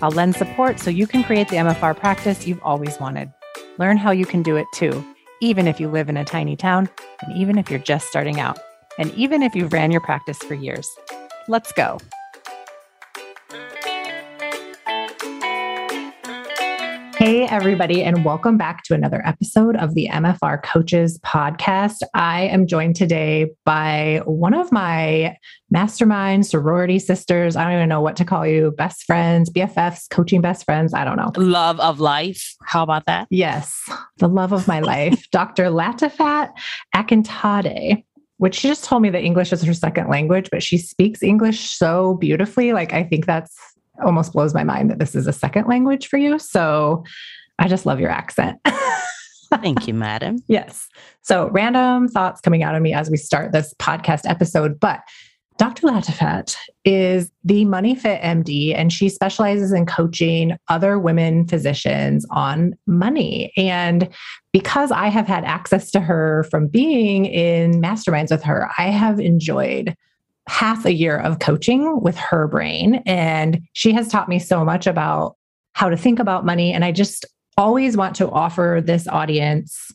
I'll lend support so you can create the MFR practice you've always wanted. Learn how you can do it too, even if you live in a tiny town, and even if you're just starting out, and even if you've ran your practice for years. Let's go. Hey, everybody, and welcome back to another episode of the MFR Coaches Podcast. I am joined today by one of my mastermind sorority sisters. I don't even know what to call you best friends, BFFs, coaching best friends. I don't know. Love of life. How about that? Yes, the love of my life, Dr. Latifat Akintade which she just told me that English is her second language, but she speaks English so beautifully. Like, I think that's almost blows my mind that this is a second language for you. So I just love your accent. Thank you, madam. yes. So, random thoughts coming out of me as we start this podcast episode. But Dr. Latifat is the Money Fit MD, and she specializes in coaching other women physicians on money. And because I have had access to her from being in masterminds with her, I have enjoyed half a year of coaching with her brain. And she has taught me so much about how to think about money. And I just always want to offer this audience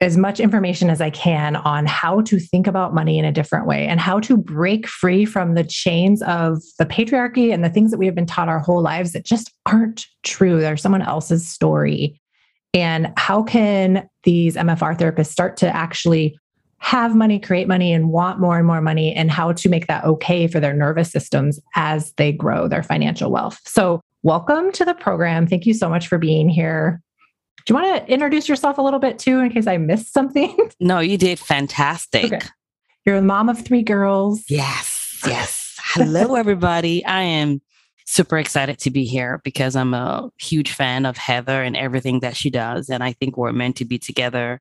as much information as I can on how to think about money in a different way and how to break free from the chains of the patriarchy and the things that we have been taught our whole lives that just aren't true. They're someone else's story. And how can these MFR therapists start to actually have money, create money, and want more and more money, and how to make that okay for their nervous systems as they grow their financial wealth. So, welcome to the program. Thank you so much for being here. Do you want to introduce yourself a little bit too, in case I missed something? No, you did fantastic. Okay. You're a mom of three girls. Yes, yes. Hello, everybody. I am super excited to be here because I'm a huge fan of Heather and everything that she does. And I think we're meant to be together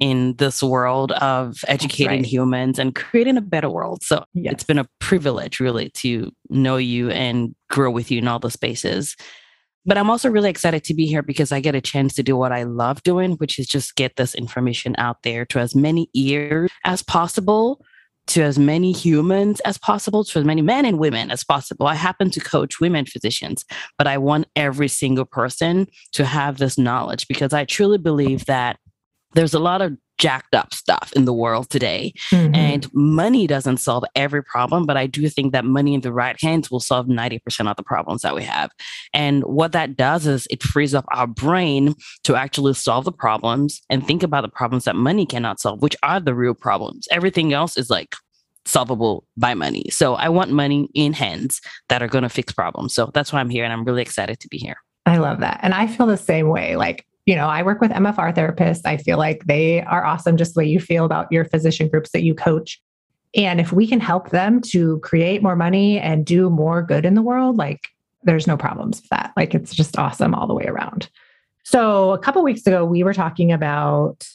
in this world of educating right. humans and creating a better world. So yes. it's been a privilege really to know you and grow with you in all the spaces. But I'm also really excited to be here because I get a chance to do what I love doing, which is just get this information out there to as many ears as possible, to as many humans as possible, to as many men and women as possible. I happen to coach women physicians, but I want every single person to have this knowledge because I truly believe that there's a lot of jacked up stuff in the world today. Mm-hmm. And money doesn't solve every problem, but I do think that money in the right hands will solve 90% of the problems that we have. And what that does is it frees up our brain to actually solve the problems and think about the problems that money cannot solve, which are the real problems. Everything else is like solvable by money. So I want money in hands that are going to fix problems. So that's why I'm here and I'm really excited to be here. I love that. And I feel the same way. Like you know, I work with MFR therapists. I feel like they are awesome, just the way you feel about your physician groups that you coach. And if we can help them to create more money and do more good in the world, like there's no problems with that. Like it's just awesome all the way around. So a couple weeks ago, we were talking about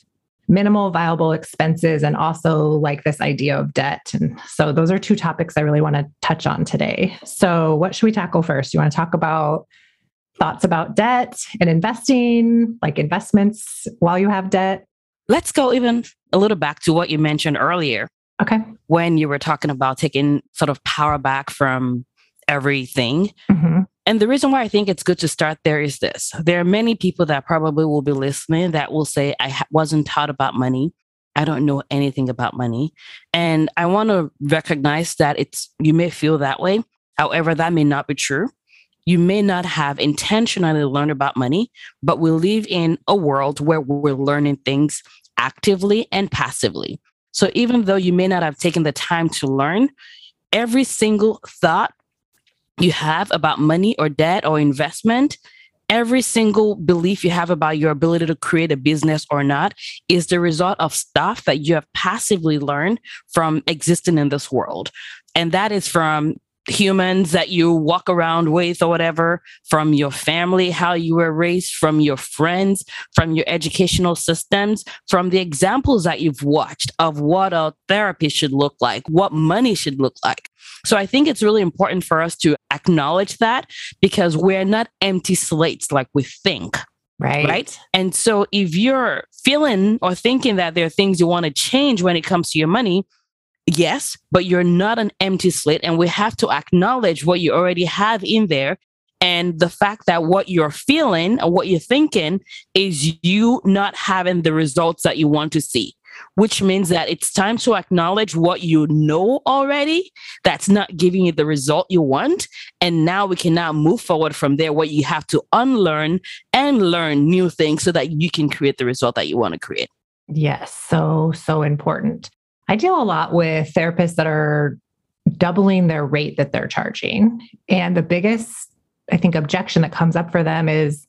minimal viable expenses and also like this idea of debt. And so those are two topics I really want to touch on today. So what should we tackle first? You want to talk about thoughts about debt and investing, like investments while you have debt? Let's go even a little back to what you mentioned earlier. Okay. When you were talking about taking sort of power back from everything. Mm-hmm. And the reason why I think it's good to start there is this there are many people that probably will be listening that will say, I wasn't taught about money. I don't know anything about money. And I want to recognize that it's, you may feel that way. However, that may not be true you may not have intentionally learned about money, but we live in a world where we're learning things actively and passively. So even though you may not have taken the time to learn, every single thought you have about money or debt or investment, every single belief you have about your ability to create a business or not is the result of stuff that you have passively learned from existing in this world. And that is from humans that you walk around with or whatever, from your family, how you were raised, from your friends, from your educational systems, from the examples that you've watched of what a therapy should look like, what money should look like. So I think it's really important for us to acknowledge that because we're not empty slates like we think. Right. Right. And so if you're feeling or thinking that there are things you want to change when it comes to your money, yes, but you're not an empty slate. And we have to acknowledge what you already have in there. And the fact that what you're feeling or what you're thinking is you not having the results that you want to see which means that it's time to acknowledge what you know already that's not giving you the result you want. And now we can now move forward from there where you have to unlearn and learn new things so that you can create the result that you want to create. Yes, so, so important. I deal a lot with therapists that are doubling their rate that they're charging. And the biggest, I think, objection that comes up for them is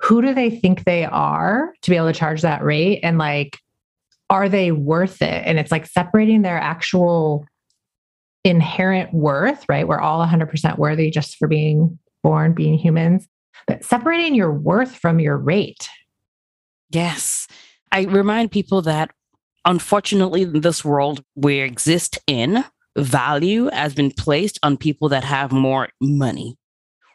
who do they think they are to be able to charge that rate? And like, are they worth it? And it's like separating their actual inherent worth, right? We're all 100% worthy just for being born, being humans, but separating your worth from your rate. Yes. I remind people that unfortunately, in this world we exist in, value has been placed on people that have more money.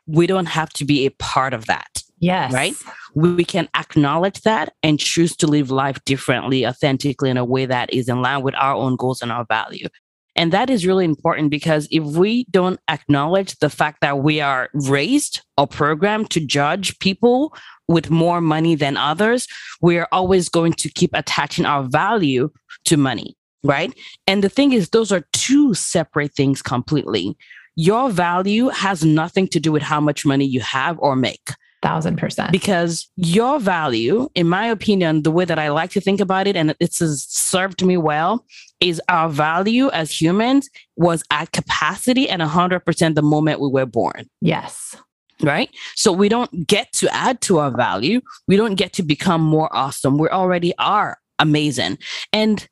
We don't have to be a part of that. Yes. Right? We can acknowledge that and choose to live life differently, authentically, in a way that is in line with our own goals and our value. And that is really important because if we don't acknowledge the fact that we are raised or programmed to judge people with more money than others, we are always going to keep attaching our value to money, right? And the thing is, those are two separate things completely. Your value has nothing to do with how much money you have or make. Thousand percent. Because your value, in my opinion, the way that I like to think about it, and it's served me well, is our value as humans was at capacity and 100% the moment we were born. Yes. Right. So we don't get to add to our value. We don't get to become more awesome. We already are amazing. And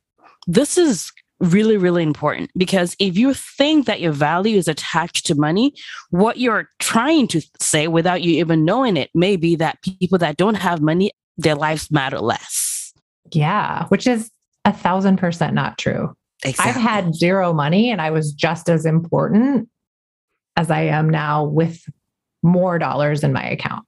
this is really, really important because if you think that your value is attached to money, what you're trying to say without you even knowing it may be that people that don't have money, their lives matter less. Yeah, which is a thousand percent not true. Exactly. I've had zero money and I was just as important as I am now with more dollars in my account.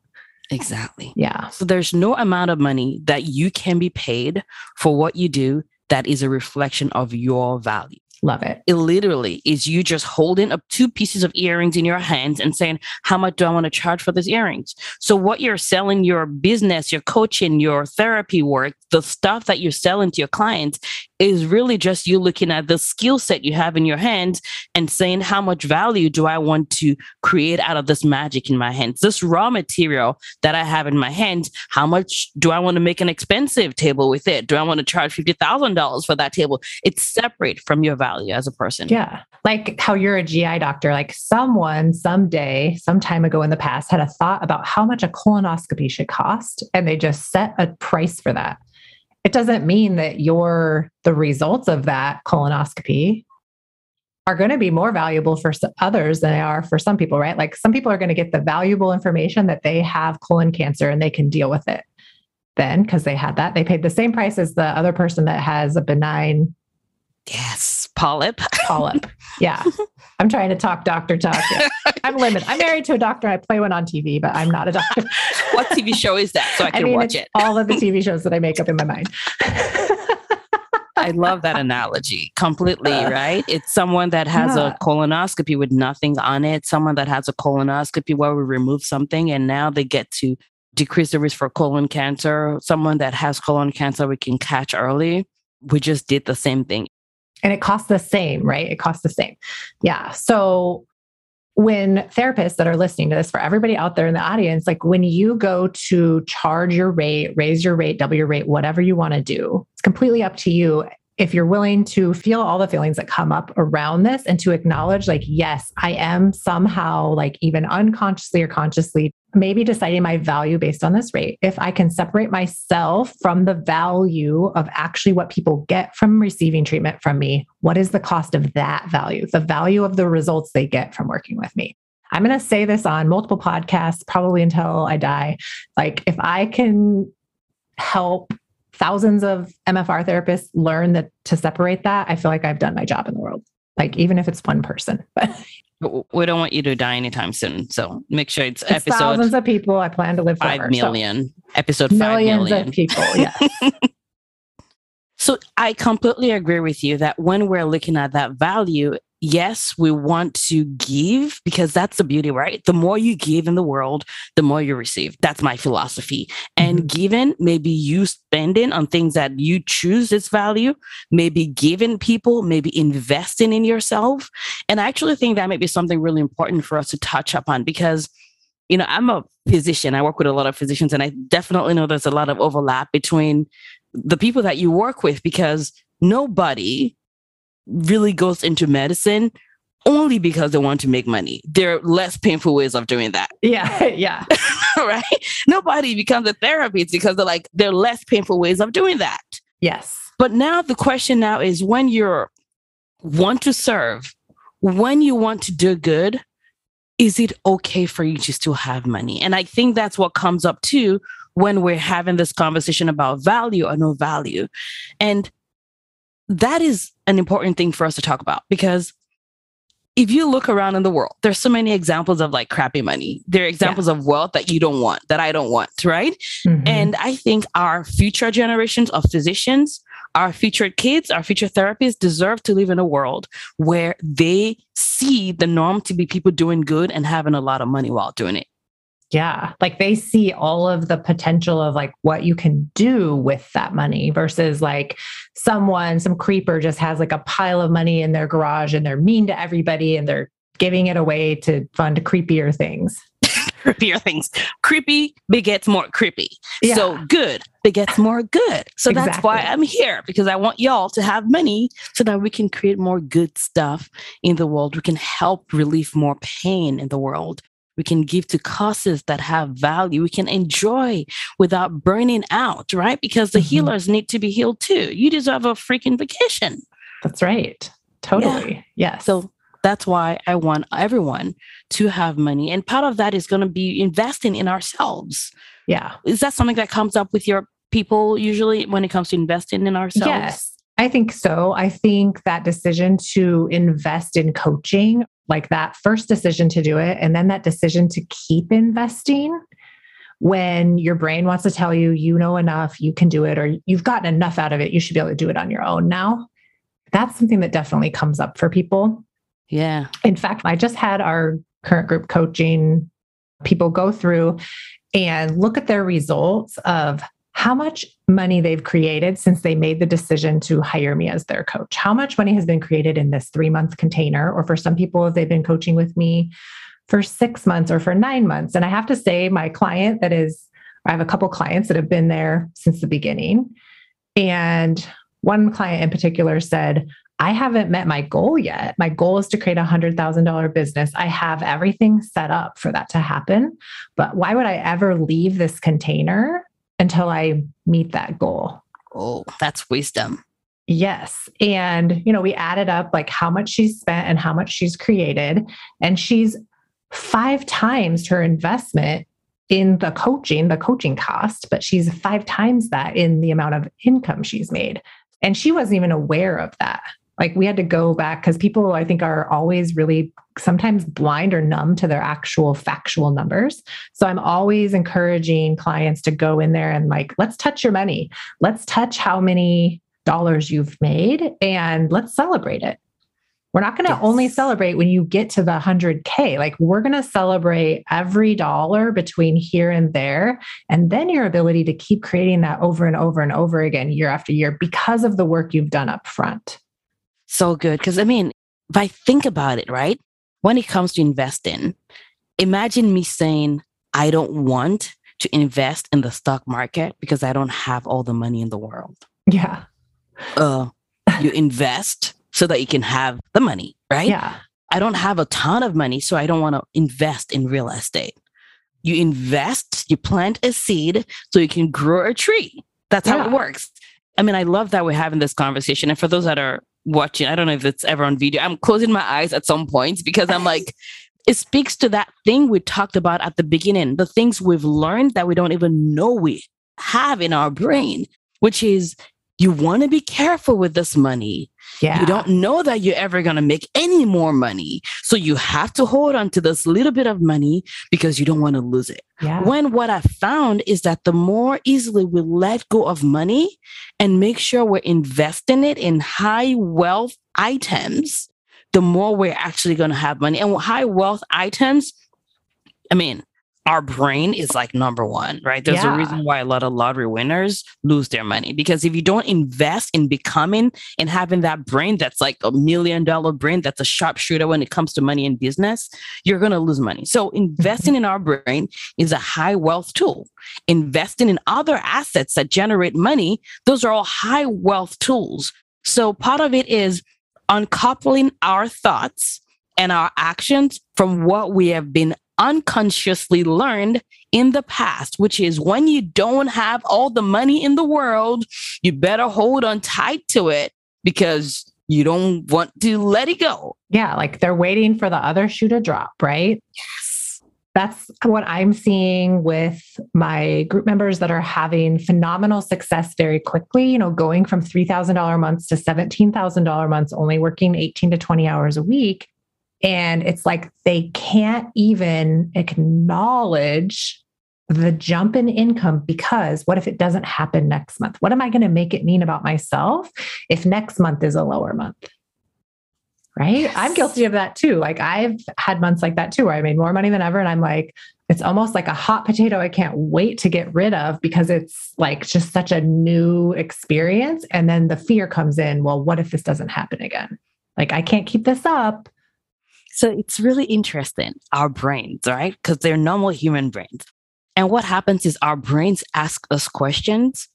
Exactly. Yeah. So there's no amount of money that you can be paid for what you do that is a reflection of your value. Love it. It literally is you just holding up two pieces of earrings in your hands and saying, How much do I want to charge for these earrings? So, what you're selling, your business, your coaching, your therapy work, the stuff that you're selling to your clients is really just you looking at the skill set you have in your hands and saying, How much value do I want to create out of this magic in my hands? This raw material that I have in my hands, how much do I want to make an expensive table with it? Do I want to charge $50,000 for that table? It's separate from your value as a person. Yeah. Like how you're a GI doctor, like someone someday, some time ago in the past, had a thought about how much a colonoscopy should cost, and they just set a price for that. It doesn't mean that your the results of that colonoscopy are going to be more valuable for others than they are for some people, right? Like some people are going to get the valuable information that they have colon cancer and they can deal with it. Then, because they had that, they paid the same price as the other person that has a benign Yes, polyp. Polyp. Yeah. I'm trying to talk doctor talk. Yeah. I'm limited. I'm married to a doctor. I play one on TV, but I'm not a doctor. what TV show is that? So I can I mean, watch it. all of the TV shows that I make up in my mind. I love that analogy completely, uh, right? It's someone that has yeah. a colonoscopy with nothing on it, someone that has a colonoscopy where we remove something and now they get to decrease the risk for colon cancer. Someone that has colon cancer we can catch early. We just did the same thing and it costs the same, right? It costs the same. Yeah. So when therapists that are listening to this, for everybody out there in the audience, like when you go to charge your rate, raise your rate, double your rate, whatever you want to do, it's completely up to you. If you're willing to feel all the feelings that come up around this and to acknowledge, like, yes, I am somehow, like, even unconsciously or consciously, maybe deciding my value based on this rate. If I can separate myself from the value of actually what people get from receiving treatment from me, what is the cost of that value? The value of the results they get from working with me. I'm going to say this on multiple podcasts, probably until I die. Like, if I can help thousands of MFR therapists learn that to separate that, I feel like I've done my job in the world. Like even if it's one person, but we don't want you to die anytime soon. So make sure it's, it's episode thousands of people. I plan to live five forever, million. So. Episode millions five million of people. Yes. so I completely agree with you that when we're looking at that value, yes, we want to give because that's the beauty, right? The more you give in the world, the more you receive. That's my philosophy. And mm-hmm. given, maybe you spending on things that you choose its value, maybe giving people, maybe investing in yourself. And I actually think that may be something really important for us to touch upon because you know, I'm a physician. I work with a lot of physicians, and I definitely know there's a lot of overlap between the people that you work with because nobody really goes into medicine only because they want to make money. There are less painful ways of doing that. Yeah, yeah. right? Nobody becomes a therapist because they're like, there are less painful ways of doing that. Yes. But now the question now is when you want to serve, when you want to do good, is it okay for you to still have money? And I think that's what comes up too when we're having this conversation about value or no value. And that is an important thing for us to talk about because if you look around in the world, there's so many examples of like crappy money. There are examples yeah. of wealth that you don't want, that I don't want, right? Mm-hmm. And I think our future generations of physicians, our future kids, our future therapists deserve to live in a world where they see the norm to be people doing good and having a lot of money while doing it. Yeah. Like they see all of the potential of like what you can do with that money versus like someone, some creeper just has like a pile of money in their garage and they're mean to everybody and they're giving it away to fund creepier things. creepier things. Creepy begets more creepy. Yeah. So good begets more good. So exactly. that's why I'm here because I want y'all to have money so that we can create more good stuff in the world. We can help relieve more pain in the world. We can give to causes that have value. We can enjoy without burning out, right? Because the mm-hmm. healers need to be healed too. You deserve a freaking vacation. That's right. Totally. Yeah. Yes. So that's why I want everyone to have money. And part of that is going to be investing in ourselves. Yeah. Is that something that comes up with your people usually when it comes to investing in ourselves? Yes. I think so. I think that decision to invest in coaching like that first decision to do it and then that decision to keep investing. When your brain wants to tell you you know enough you can do it or you've gotten enough out of it you should be able to do it on your own now. That's something that definitely comes up for people. Yeah. In fact i just had our current group coaching people go through and look at their results of how much money they've created since they made the decision to hire me as their coach. How much money has been created in this three month container? Or for some people, they've been coaching with me for six months or for nine months. And I have to say, my client that is, I have a couple clients that have been there since the beginning. And one client in particular said, I haven't met my goal yet. My goal is to create a $100,000 business. I have everything set up for that to happen. But why would I ever leave this container until I meet that goal. Oh, that's wisdom. Yes. And, you know, we added up like how much she's spent and how much she's created. And she's five times her investment in the coaching, the coaching cost, but she's five times that in the amount of income she's made. And she wasn't even aware of that. Like we had to go back because people, I think, are always really sometimes blind or numb to their actual factual numbers. So I'm always encouraging clients to go in there and like, let's touch your money. Let's touch how many dollars you've made and let's celebrate it. We're not going to yes. only celebrate when you get to the 100K. Like, we're going to celebrate every dollar between here and there. And then your ability to keep creating that over and over and over again, year after year, because of the work you've done up front so good. Because I mean, if I think about it, right? When it comes to investing, imagine me saying, I don't want to invest in the stock market because I don't have all the money in the world. Yeah. Uh, you invest so that you can have the money, right? Yeah. I don't have a ton of money, so I don't want to invest in real estate. You invest, you plant a seed so you can grow a tree. That's how it works. I mean, I love that we're having this conversation. And for those that are watching, I don't know if it's ever on video, I'm closing my eyes at some points because I'm like, it speaks to that thing we talked about at the beginning, the things we've learned that we don't even know we have in our brain, which is you want to be careful with this money. Yeah. You don't know that you're ever going to make any more money. So you have to hold on to this little bit of money because you don't want to lose it. Yeah. When what I found is that the more easily we let go of money and make sure we're investing it in high wealth items, the more we're actually going to have money. And high wealth items, I mean, our brain is like number one, right? There's Yeah. a reason why a lot of lottery winners lose their money because if you don't invest in becoming and having that brain that's like a million dollar brain that's a sharpshooter when it comes to money and business, you're going to lose money. So investing mm-hmm. in our brain is a high wealth tool. Investing in other assets that generate money, those are all high wealth tools. So part of it is uncoupling our thoughts and our actions from what we have been unconsciously learned in the past, which is when you don't have all the money in the world, you better hold on tight to it because you don't want to let it go. Yeah. Like they're waiting for the other shoe to drop, right? Yes. That's what I'm seeing with my group members that are having phenomenal success very quickly, you know, going from $3,000 months to $17,000 months, only working 18 to 20 hours a week. And it's like they can't even acknowledge the jump in income because what if it doesn't happen next month? What am I going to make it mean about myself if next month is a lower month? Right. Yes. I'm guilty of that too. Like I've had months like that too, where I made more money than ever. And I'm like, it's almost like a hot potato I can't wait to get rid of because it's like just such a new experience. And then the fear comes in. Well, what if this doesn't happen again? Like I can't keep this up. So it's really interesting, our brains, right? Because they're normal human brains. And what happens is our brains ask us questions.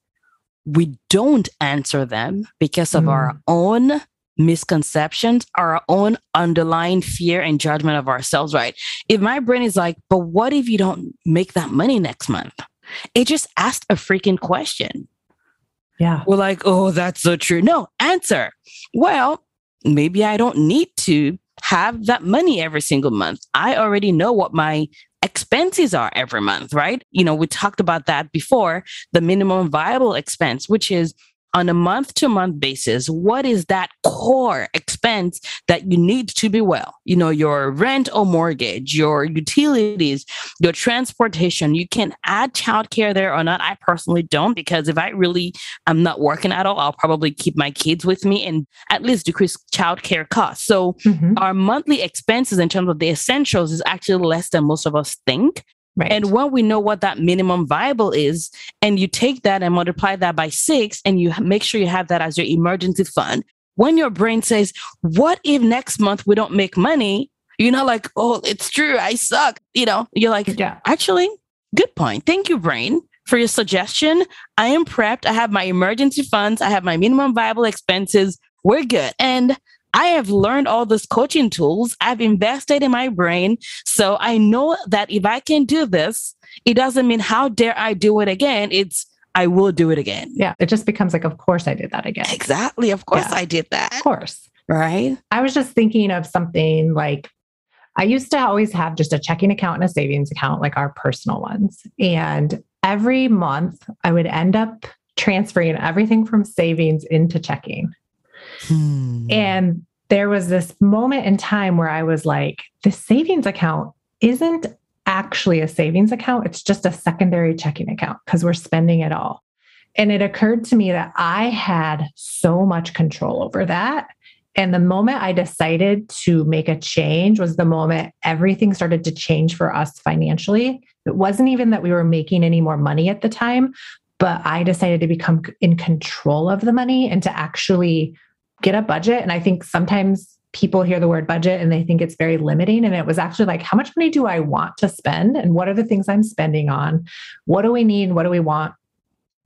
We don't answer them because of our mm. own misconceptions, our own underlying fear and judgment of ourselves, right? If my brain is like, but what if you don't make that money next month? It just asked a freaking question. Yeah. We're like, oh, that's so true. No, answer. Well, maybe I don't need to have that money every single month. I already know what my expenses are every month, right? You know, we talked about that before the minimum viable expense, which is on a month to month basis, what is that core expense that you need to be well? You know, your rent or mortgage, your utilities, your transportation. You can add childcare there or not. I personally don't because if I really am not working at all, I'll probably keep my kids with me and at least decrease childcare costs. So Mhm. our monthly expenses in terms of the essentials is actually less than most of us think. Right. And when we know what that minimum viable is, and you take that and multiply that by six, and you make sure you have that as your emergency fund, when your brain says, What if next month we don't make money? You're not like, Oh, it's true. I suck. You know, you're like, yeah. Actually, good point. Thank you, brain, for your suggestion. I am prepped. I have my emergency funds, I have my minimum viable expenses. We're good. And I have learned all these coaching tools. I've invested in my brain. So I know that if I can do this, it doesn't mean how dare I do it again. It's I will do it again. Yeah. It just becomes like, of course I did that again. Exactly. Of course Yeah. I did that. Of course. Right. I was just thinking of something like I used to always have just a checking account and a savings account, like our personal ones. And every month I would end up transferring everything from savings into checking. Hmm. And there was this moment in time where I was like, the savings account isn't actually a savings account, it's just a secondary checking account because we're spending it all. And it occurred to me that I had so much control over that. And the moment I decided to make a change was the moment everything started to change for us financially. It wasn't even that we were making any more money at the time, but I decided to become in control of the money and to actually get a budget. And I think sometimes people hear the word budget and they think it's very limiting. And it was actually like, how much money do I want to spend? And what are the things I'm spending on? What do we need? What do we want?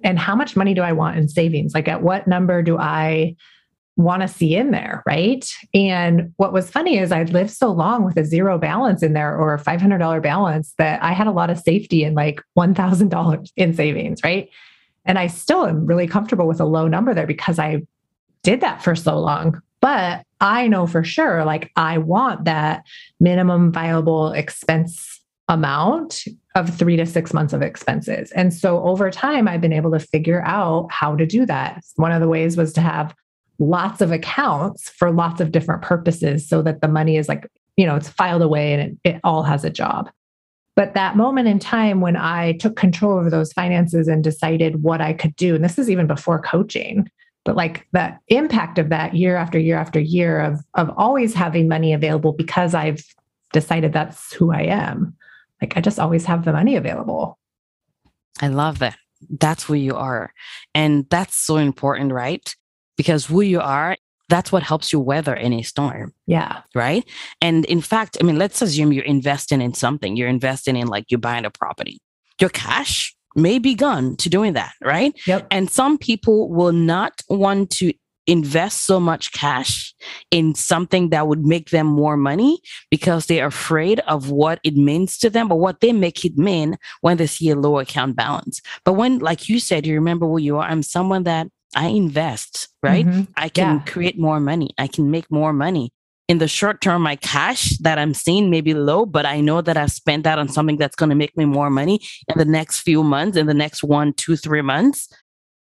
And how much money do I want in savings? Like, at what number do I want to see in there, right? And what was funny is I'd lived so long with a zero balance in there or a $500 balance that I had a lot of safety in like $1,000 in savings, right? And I still am really comfortable with a low number there because I did that for so long. But I know for sure, like, I want that minimum viable expense amount of three to six months of expenses. And so over time, I've been able to figure out how to do that. One of the ways was to have lots of accounts for lots of different purposes so that the money is like, you know, it's filed away and it, it all has a job. But that moment in time when I took control over those finances and decided what I could do, and this is even before coaching, but like the impact of that year after year after year of, of always having money available because I've decided that's who I am. Like I just always have the money available. I love that. That's who you are. And that's so important, right? because who you are that's what helps you weather any storm. Yeah. Right. And in fact, I mean, let's assume you're investing in something. You're investing in like you're buying a property. Your cash may be gone to doing that. Right. Yep. And some people will not want to invest so much cash in something that would make them more money because they're afraid of what it means to them or what they make it mean when they see a low account balance. But when, like you said, you remember who you are, I'm someone that I invest, right? Mm-hmm. I can yeah. create more money. I can make more money. In the short term, my cash that I'm seeing may be low, but I know that I've spent that on something that's going to make me more money in the next few months, in the next one, two, three months.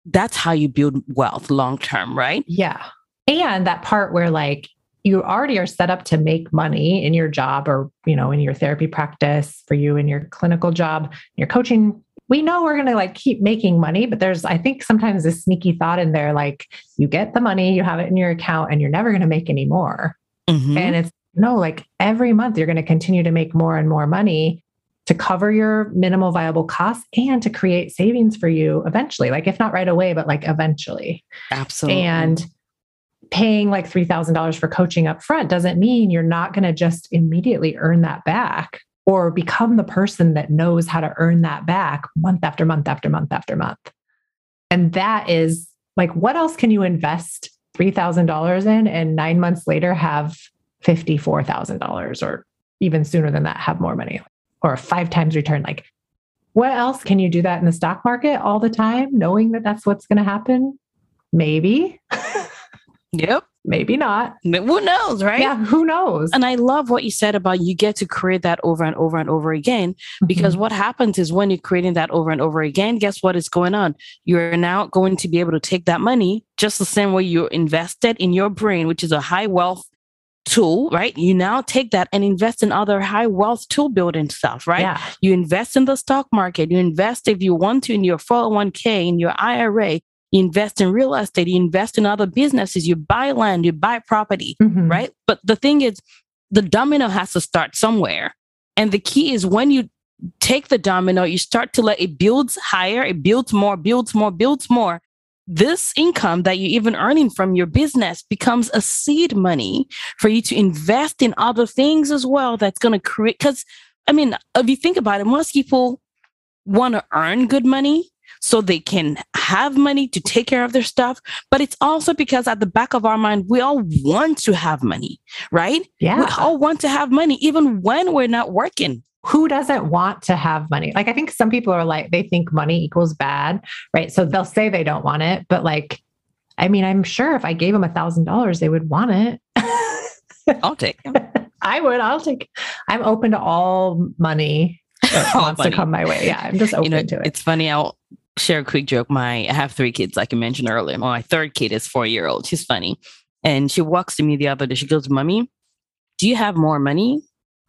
That's how you build wealth long term, right? Yeah. And that part where like you already are set up to make money in your job or, you know, in your therapy practice for you in your clinical job, your coaching we know we're going to like keep making money, but there's, I think sometimes a sneaky thought in there like you get the money, you have it in your account, and you're never going to make any more. Mm-hmm. And it's no, like every month you're going to continue to make more and more money to cover your minimal viable costs and to create savings for you eventually. Like, if not right away, but like eventually. Absolutely. And paying like $3,000 for coaching up front doesn't mean you're not going to just immediately earn that back or become the person that knows how to earn that back month after month after month after month. And that is like, what else can you invest $3,000 in and nine months later have $54,000 or even sooner than that have more money or five times return? Like, what else can you do that in the stock market all the time, knowing that that's what's going to happen? Maybe. yep maybe not. Who knows, right? Yeah, who knows? And I love what you said about you get to create that over and over and over again. Because mm-hmm. what happens is when you're creating that over and over again, guess what is going on? You're now going to be able to take that money just the same way you invested in your brain, which is a high wealth tool, right? You now take that and invest in other high wealth tool building stuff, right? Yeah. You invest in the stock market, you invest if you want to in your 401k, in your IRA, you invest in real estate, you invest in other businesses, you buy land, you buy property, mm-hmm. right? But the thing is, the domino has to start somewhere. And the key is when you take the domino, you start to let it builds higher, it builds more, builds more, builds more. This income that you're even earning from your business becomes a seed money for you to invest in other things as well. That's going to create, because I mean, if you think about it, most people want to earn good money, so they can have money to take care of their stuff. But it's also because at the back of our mind, we all want to have money, right? Yeah. We all want to have money, even when we're not working. Who doesn't want to have money? Like, I think some people are like, they think money equals bad, right? So they'll say they don't want it, but like, I mean, I'm sure if I gave them a thousand dollars, they would want it. I'll take it. I would. I'll take. I'm open to all money that wants money. to come my way. Yeah, I'm just open you know, to it. It's funny. I'll share a quick joke. My I have three kids, like I mentioned earlier. My third kid is four year old. She's funny, and she walks to me the other day. She goes, "Mommy, do you have more money?"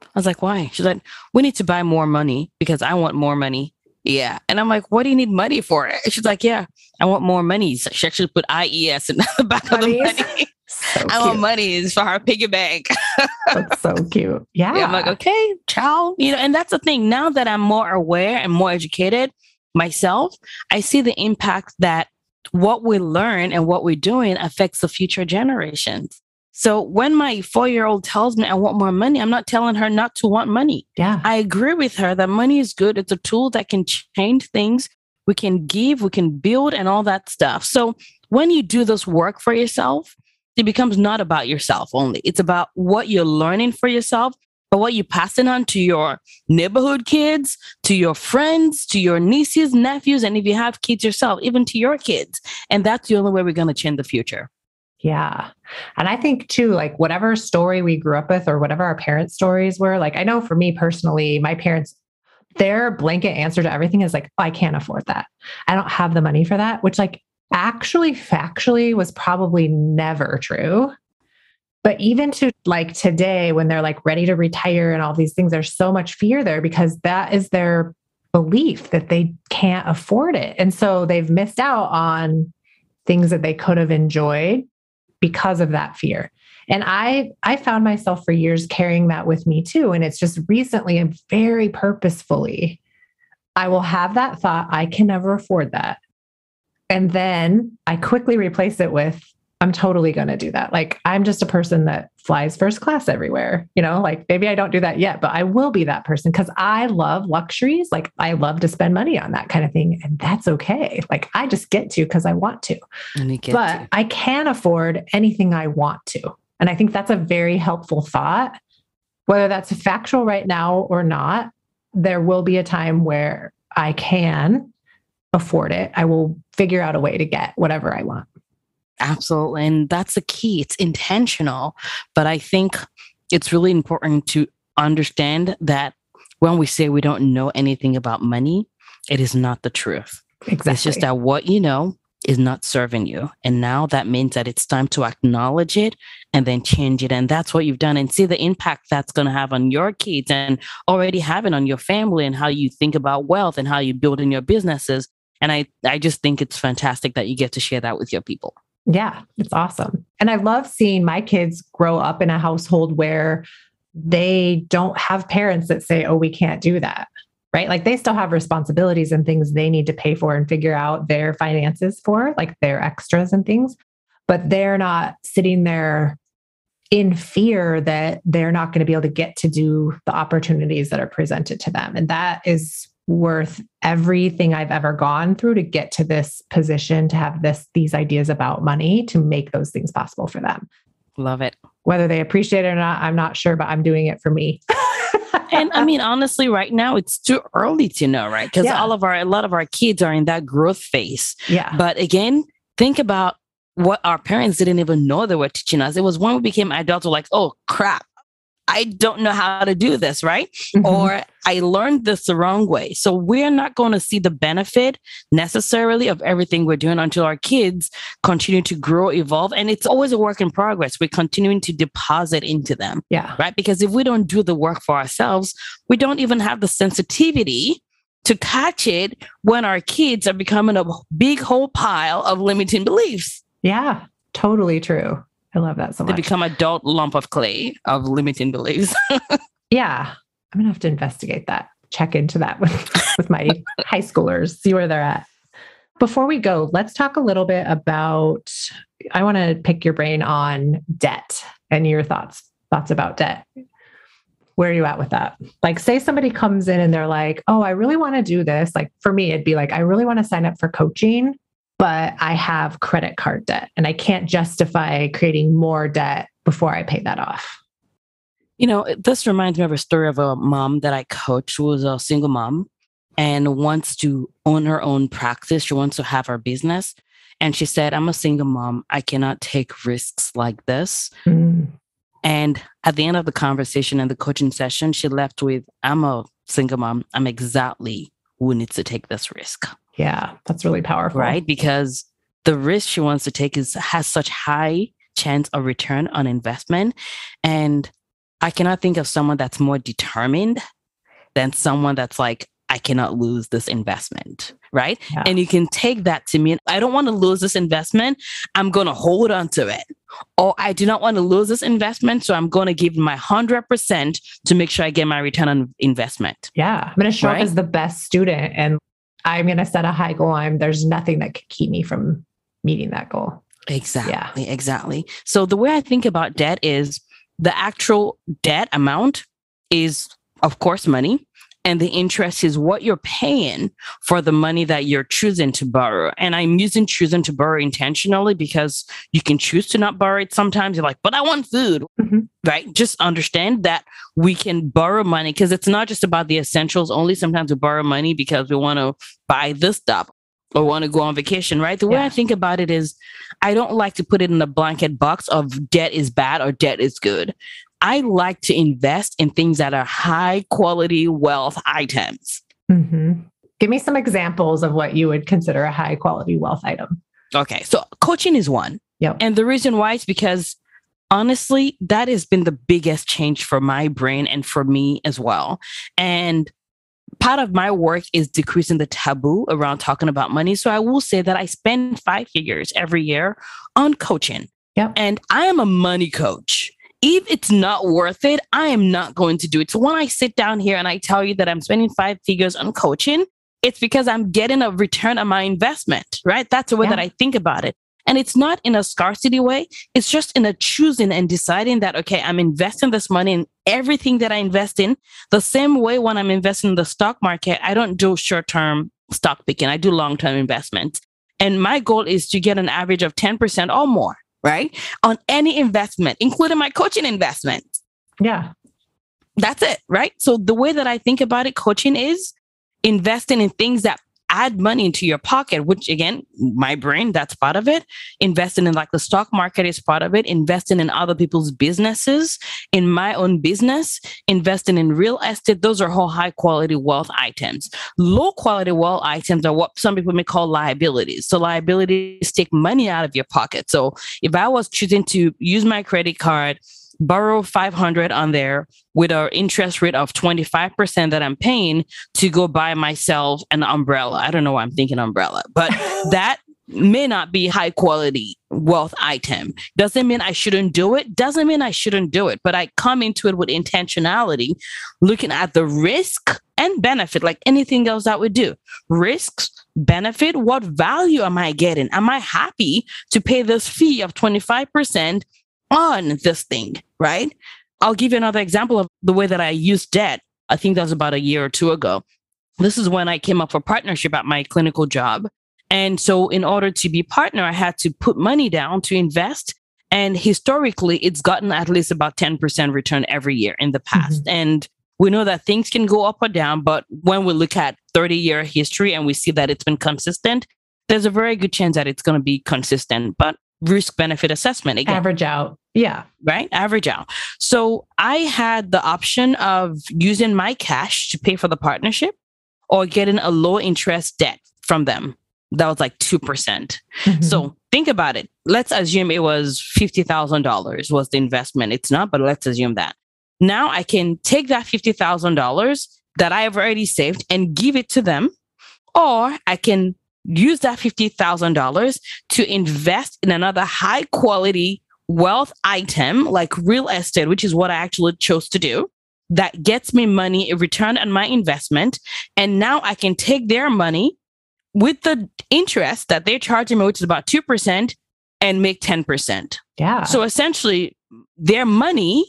I was like, "Why?" She's like, "We need to buy more money because I want more money." Yeah, and I'm like, "What do you need money for?" And she's like, "Yeah, I want more money." So she actually put IES in the back of the money. So I want money is for our piggy bank. that's so cute. Yeah. yeah. I'm like, okay, child. You know, and that's the thing. Now that I'm more aware and more educated, myself, I see the impact that what we learn and what we're doing affects the future generations. So when my four year old tells me I want more money, I'm not telling her not to want money. Yeah. I agree with her that money is good. It's a tool that can change things. We can give, we can build, and all that stuff. So when you do this work for yourself, it becomes not about yourself only. It's about what you're learning for yourself, but what you're passing on to your neighborhood kids, to your friends, to your nieces, nephews, and if you have kids yourself, even to your kids. And that's the only way we're going to change the future. Yeah. And I think too, like whatever story we grew up with or whatever our parents' stories were, like I know for me personally, my parents, their blanket answer to everything is like, I can't afford that. I don't have the money for that, which like actually factually was probably never true. But even to like today, when they're like ready to retire and all these things, there's so much fear there because that is their belief that they can't afford it. And so they've missed out on things that they could have enjoyed because of that fear. And I I found myself for years carrying that with me too and it's just recently and very purposefully I will have that thought I can never afford that. And then I quickly replace it with I'm totally going to do that. Like I'm just a person that flies first class everywhere. You know, like maybe I don't do that yet, but I will be that person because I love luxuries. Like I love to spend money on that kind of thing. And that's okay. Like I just get to because I want to. but to. I can afford anything I want to. And I think that's a very helpful thought. Whether that's factual right now or not, there will be a time where I can afford it. I will figure out a way to get whatever I want. Absolutely. And that's the key. It's intentional. But I think it's really important to understand that when we say we don't know anything about money, it is not the truth. Exactly. It's just that what you know is not serving you. And now that means that it's time to acknowledge it and then change it. And that's what you've done and see the impact that's going to have on your kids and already having on your family and how you think about wealth and how you build in your businesses. And I, I just think it's fantastic that you get to share that with your people. Yeah, it's awesome. And I love seeing my kids grow up in a household where they don't have parents that say, oh, we can't do that. Right. Like they still have responsibilities and things they need to pay for and figure out their finances for, like their extras and things. But they're not sitting there in fear that they're not going to be able to get to do the opportunities that are presented to them. And that is worth everything I've ever gone through to get to this position, to have this these ideas about money, to make those things possible for them. Love it. Whether they appreciate it or not, I'm not sure, but I'm doing it for me. and I mean, honestly, right now it's too early to know, right? Because yeah. all of our a lot of our kids are in that growth phase. Yeah. But again, think about what our parents didn't even know they were teaching us. It was when we became adults, we're like, oh crap, I don't know how to do this, right? Mm-hmm. Or I learned this the wrong way. So we're not going to see the benefit necessarily of everything we're doing until our kids continue to grow, evolve. And it's always a work in progress. We're continuing to deposit into them. Yeah. Right. Because if we don't do the work for ourselves, we don't even have the sensitivity to catch it when our kids are becoming a big whole pile of limiting beliefs. Yeah, totally true. I love that so much. They become adult lump of clay of limiting beliefs. yeah. I'm gonna have to investigate that, check into that with, with my high schoolers, see where they're at. Before we go, let's talk a little bit about I want to pick your brain on debt and your thoughts thoughts about debt. Where are you at with that? Like say somebody comes in and they're like, "Oh, I really want to do this." Like for me it'd be like, "I really want to sign up for coaching, but I have credit card debt and I can't justify creating more debt before I pay that off. You know, this reminds me of a story of a mom that I coached who was a single mom and wants to own her own practice. She wants to have her business. And she said, I'm a single mom. I cannot take risks like this. Mm. And at the end of the conversation and the coaching session, she left with, I'm a single mom. I'm exactly who needs to take this risk. Yeah, that's really powerful. Right? Because the risk she wants to take is has such high chance of return on investment. And I cannot think of someone that's more determined than someone that's like, I cannot lose this investment. Right. Yeah. And you can take that to mean, I don't want to lose this investment. I'm going to hold on to it. Or I do not want to lose this investment. So I'm going to give my 100% to make sure I get my return on investment. Yeah. I'm going to show right? up as the best student and I'm going to set a high goal. I'm there's nothing that could keep me from meeting that goal. Exactly. Yeah. Exactly. So the way I think about debt is the actual debt amount is of course money and the interest is what you're paying for the money that you're choosing to borrow. And I'm using choosing to borrow intentionally because you can choose to not borrow it sometimes. You're like, but I want food, mm-hmm. right? Just understand that we can borrow money because it's not just about the essentials only. Sometimes we borrow money because we want to buy this stuff or want to go on vacation, right? The way yeah. I think about it is I don't like to put it in a blanket box of debt is bad or debt is good. I like to invest in things that are high quality wealth items. Mm-hmm. Give me some examples of what you would consider a high quality wealth item. Okay. So coaching is one. Yep. And the reason why is because honestly, that has been the biggest change for my brain and for me as well. And part of my work is decreasing the taboo around talking about money. So I will say that I spend five figures every year on coaching. Yep. And I am a money coach. If it's not worth it, I am not going to do it. So when I sit down here and I tell you that I'm spending five figures on coaching, it's because I'm getting a return on my investment, right? That's the way yeah. that I think about it. And it's not in a scarcity way. It's just in a choosing and deciding that, okay, I'm investing this money in everything that I invest in. The same way when I'm investing in the stock market, I don't do short term stock picking, I do long term investments. And my goal is to get an average of 10% or more, right? On any investment, including my coaching investment. Yeah. That's it, right? So the way that I think about it, coaching is investing in things that add money into your pocket, which again, my brain, that's part of it. Investing in like the stock market is part of it. Investing in other people's businesses, in my own business, investing in real estate. Those are all high quality wealth items. Low quality wealth items are what some people may call liabilities. So liabilities take money out of your pocket. So if I was choosing to use my credit card, borrow 500 on there with our interest rate of 25% that I'm paying to go buy myself an umbrella. I don't know why I'm thinking umbrella, but that may not be high quality wealth item. Doesn't mean I shouldn't do it. Doesn't mean I shouldn't do it, but I come into it with intentionality, looking at the risk and benefit like anything else that we do. Risks, benefit, what value am I getting? Am I happy to pay this fee of 25% on this thing, right? I'll give you another example of the way that I used debt. I think that was about a year or two ago. This is when I came up for partnership at my clinical job. And so, in order to be partner, I had to put money down to invest. And historically, it's gotten at least about 10% return every year in the past. Mm-hmm. And we know that things can go up or down, but when we look at 30 year history and we see that it's been consistent, there's a very good chance that it's going to be consistent. But risk benefit assessment again. Average out. Yeah. Right? Average out. So I had the option of using my cash to pay for the partnership or getting a low interest debt from them. That was like 2%. percent mm hmm So think about it. Let's assume it was $50,000 was the investment. It's not, but let's assume that. Now I can take that $50,000 that I have already saved and give it to them, or I can use that $50,000 to invest in another high quality wealth item like real estate, which is what I actually chose to do. That gets me money, a return on my investment. And now I can take their money with the interest that they're charging me, which is about 2%, and make 10%. Yeah. So essentially, their money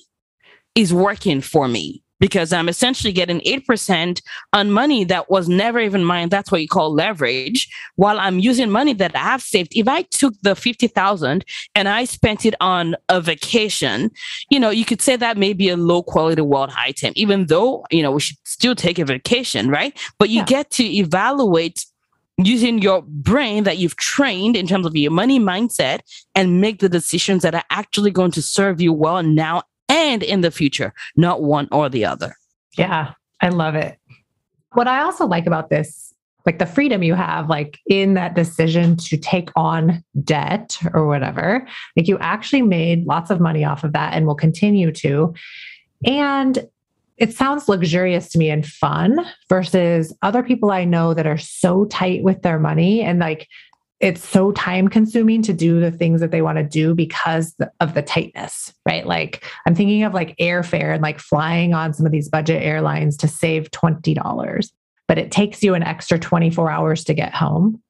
is working for me because I'm essentially getting 8% on money that was never even mine. That's what you call leverage. While I'm using money that I have saved. If I took the 50,000 and I spent it on a vacation, you know, you could say that may be a low quality wealth item, even though, you know, we should still take a vacation, right? But you yeah. get to evaluate using your brain that you've trained in terms of your money mindset and make the decisions that are actually going to serve you well now and in the future, not one or the other. Yeah, I love it. What I also like about this, like the freedom you have, like in that decision to take on debt or whatever, like you actually made lots of money off of that and will continue to. And it sounds luxurious to me and fun versus other people I know that are so tight with their money and like it's so time consuming to do the things that they want to do because of the tightness, right? Like I'm thinking of like airfare and like flying on some of these budget airlines to save $20, but it takes you an extra 24 hours to get home.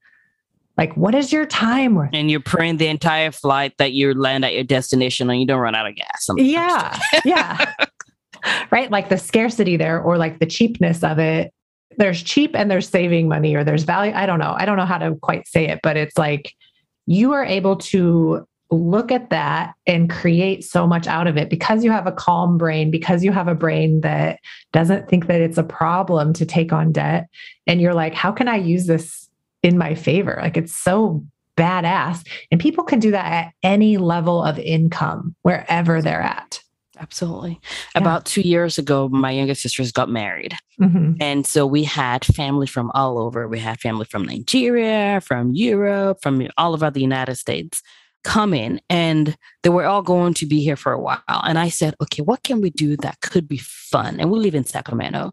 Like, what is your time worth? And you're praying the entire flight that you land at your destination and you don't run out of gas. Yeah. yeah. right? Like the scarcity there or like the cheapness of it. There's cheap and there's saving money or there's value. I don't know. I don't know how to quite say it, but it's like you are able to look at that and create so much out of it because you have a calm brain, because you have a brain that doesn't think that it's a problem to take on debt. And you're like, how can I use this in my favor? Like it's so badass. And people can do that at any level of income, wherever they're at. Absolutely. Yeah. About two years ago, my younger sisters got married. Mm-hmm. And so we had family from all over. We had family from Nigeria, from Europe, from all over the United States come in and they were all going to be here for a while. And I said, okay, what can we do that could be fun? And we live in Sacramento.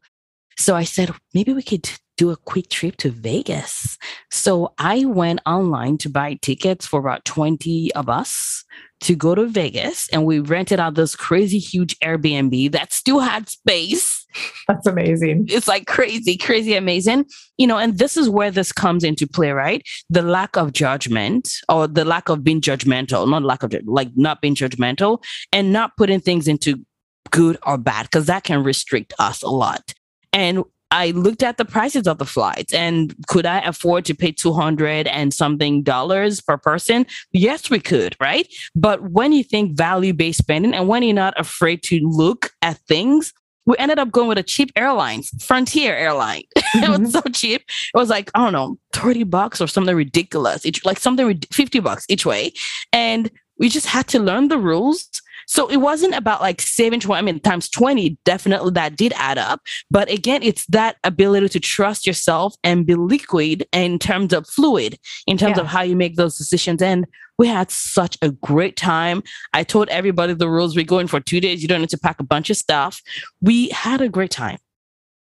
So I said, maybe we could do a quick trip to Vegas. So I went online to buy tickets for about 20 of us to go to Vegas and we rented out this crazy huge Airbnb that still had space. That's amazing. It's like crazy, crazy amazing. You know, and this is where this comes into play, right? The lack of judgment or the lack of being judgmental, not lack of like not being judgmental and not putting things into good or bad because that can restrict us a lot. And I looked at the prices of the flights and could I afford to pay 200 and something dollars per person? Yes, we could, right? But when you think value based spending and when you're not afraid to look at things, we ended up going with a cheap airline, Frontier airline. Mm-hmm. it was mm-hmm. so cheap. It was like, I don't know, 30 bucks or something ridiculous. Each, like something 50 bucks each way. And we just had to learn the rules so it wasn't about like saving 20, I mean, times 20, definitely that did add up. But again, it's that ability to trust yourself and be liquid in terms of fluid, in terms yeah. of how you make those decisions. And we had such a great time. I told everybody the rules. We're going for two days. You don't need to pack a bunch of stuff. We had a great time.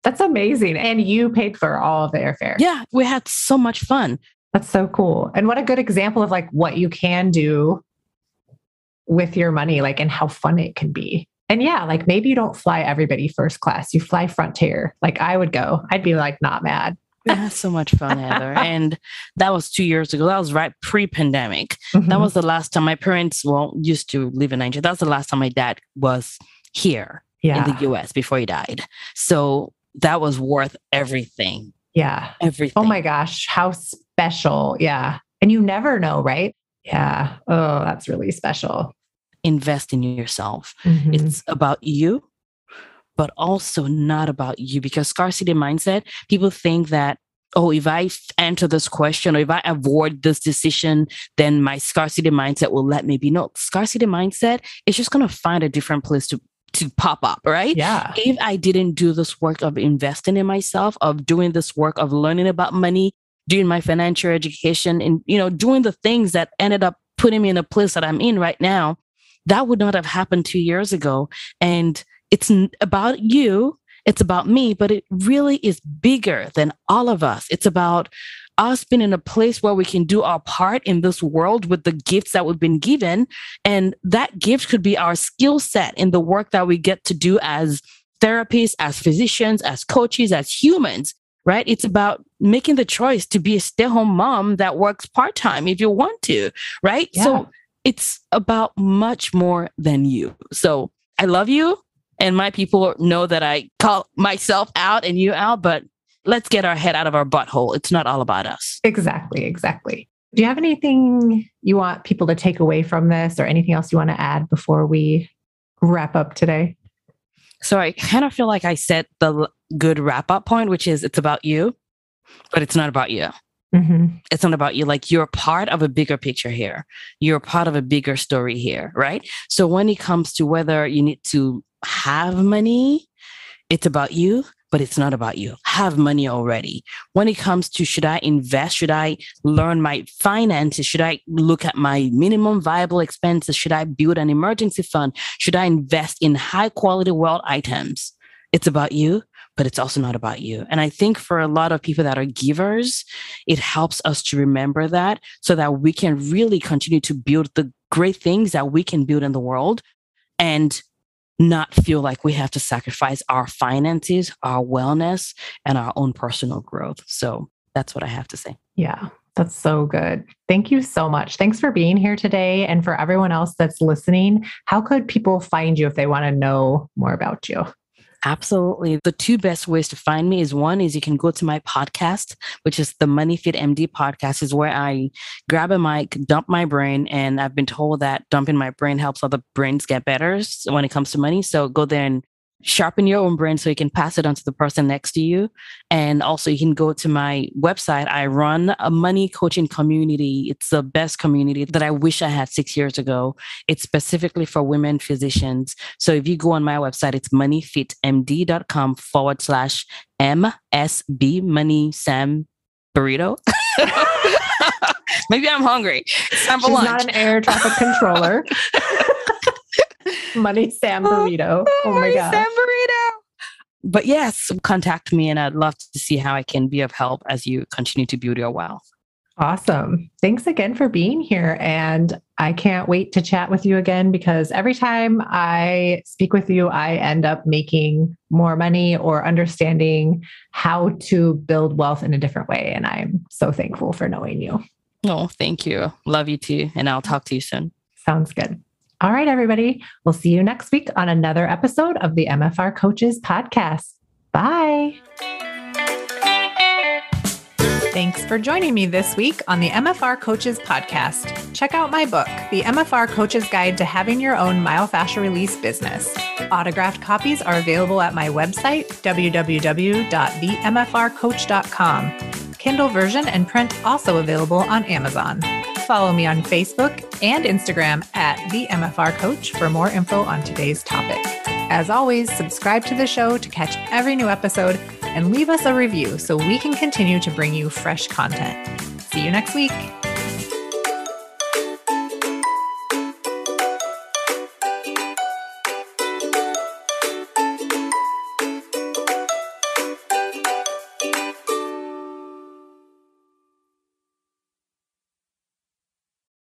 That's amazing. And you paid for all of the airfare. Yeah, we had so much fun. That's so cool. And what a good example of like what you can do with your money, like, and how fun it can be. And yeah, like maybe you don't fly everybody first class, you fly Frontier. Like I would go, I'd be like not mad. That's so much fun, Heather. and that was two years ago. That was right pre pandemic. Mm-hmm. That was the last time my parents, well, used to live in Nigeria. That was the last time my dad was here yeah. in the US before he died. So that was worth everything. Yeah. Everything. Oh my gosh. How special. Yeah. And you never know, right? Yeah. Oh, that's really special. Invest in yourself. Mm-hmm. It's about you, but also not about you because scarcity mindset, people think that, oh, if I enter this question or if I avoid this decision, then my scarcity mindset will let me be. No, scarcity mindset is just going to find a different place to to pop up, right? Yeah. If I didn't do this work of investing in myself, of doing this work of learning about money, doing my financial education and you know doing the things that ended up putting me in a place that I'm in right now that would not have happened 2 years ago. And it's about you it's about me but it really is bigger than all of us. It's about us being in a place where we can do our part in this world with the gifts that we've been given. And that gift could be our skill set in the work that we get to do as therapists as physicians as coaches as humans right? It's about making the choice to be a stay home mom that works part time if you want to, right? Yeah. So it's about much more than you. So I love you. And my people know that I call myself out and you out, but let's get our head out of our butthole. It's not all about us. Exactly. Exactly. Do you have anything you want people to take away from this or anything else you want to add before we wrap up today? So I kind of feel like I said the good wrap up point, which is it's about you, but it's not about you. Mm-hmm. It's not about you. Like you're part of a bigger picture here. You're part of a bigger story here, right? So when it comes to whether you need to have money, it's about you but it's not about you. Have money already. When it comes to should I invest? Should I learn my finances? Should I look at my minimum viable expenses? Should I build an emergency fund? Should I invest in high quality world items? It's about you, but it's also not about you. And I think for a lot of people that are givers, it helps us to remember that so that we can really continue to build the great things that we can build in the world and not feel like we have to sacrifice our finances, our wellness, and our own personal growth. So that's what I have to say. Yeah. That's so good. Thank you so much. Thanks for being here today. And for everyone else that's listening, how could people find you if they want to know more about you? Absolutely. The two best ways to find me is one is you can go to my podcast, which is the Money Fit MD podcast, is where I grab a mic, dump my brain, and I've been told that dumping my brain helps other brains get better when it comes to money. So go there and sharpen your own brain so you can pass it on to the person next to you. And also, you can go to my website. I run a money coaching community. It's the best community that I wish I had six years ago. It's specifically for women physicians. So if you go on my website, it's moneyfitmd.com forward slash MSB Money Sam Burrito. Maybe I'm hungry. She's not an air traffic controller. Money Sam oh, Burrito. Oh, oh my God. Sam Burrito. But yes, contact me and I'd love to see how I can be of help as you continue to build your wealth. Awesome. Thanks again for being here. And I can't wait to chat with you again because every time I speak with you, I end up making more money or understanding how to build wealth in a different way. And I'm so thankful for knowing you. Oh, thank you. Love you too. And I'll talk to you soon. Sounds good. All right, everybody. We'll see you next week on another episode of the MFR Coaches Podcast. Bye. Thanks for joining me this week on the MFR Coaches Podcast. Check out my book, The MFR Coaches Guide to Having Your Own Myofascial Release Business. Autographed copies are available at my website, www.themfrcoach.com. Kindle version and print also available on Amazon follow me on Facebook and Instagram at the MFR Coach for more info on today's topic. As always, subscribe to the show to catch every new episode and leave us a review so we can continue to bring you fresh content. See you next week.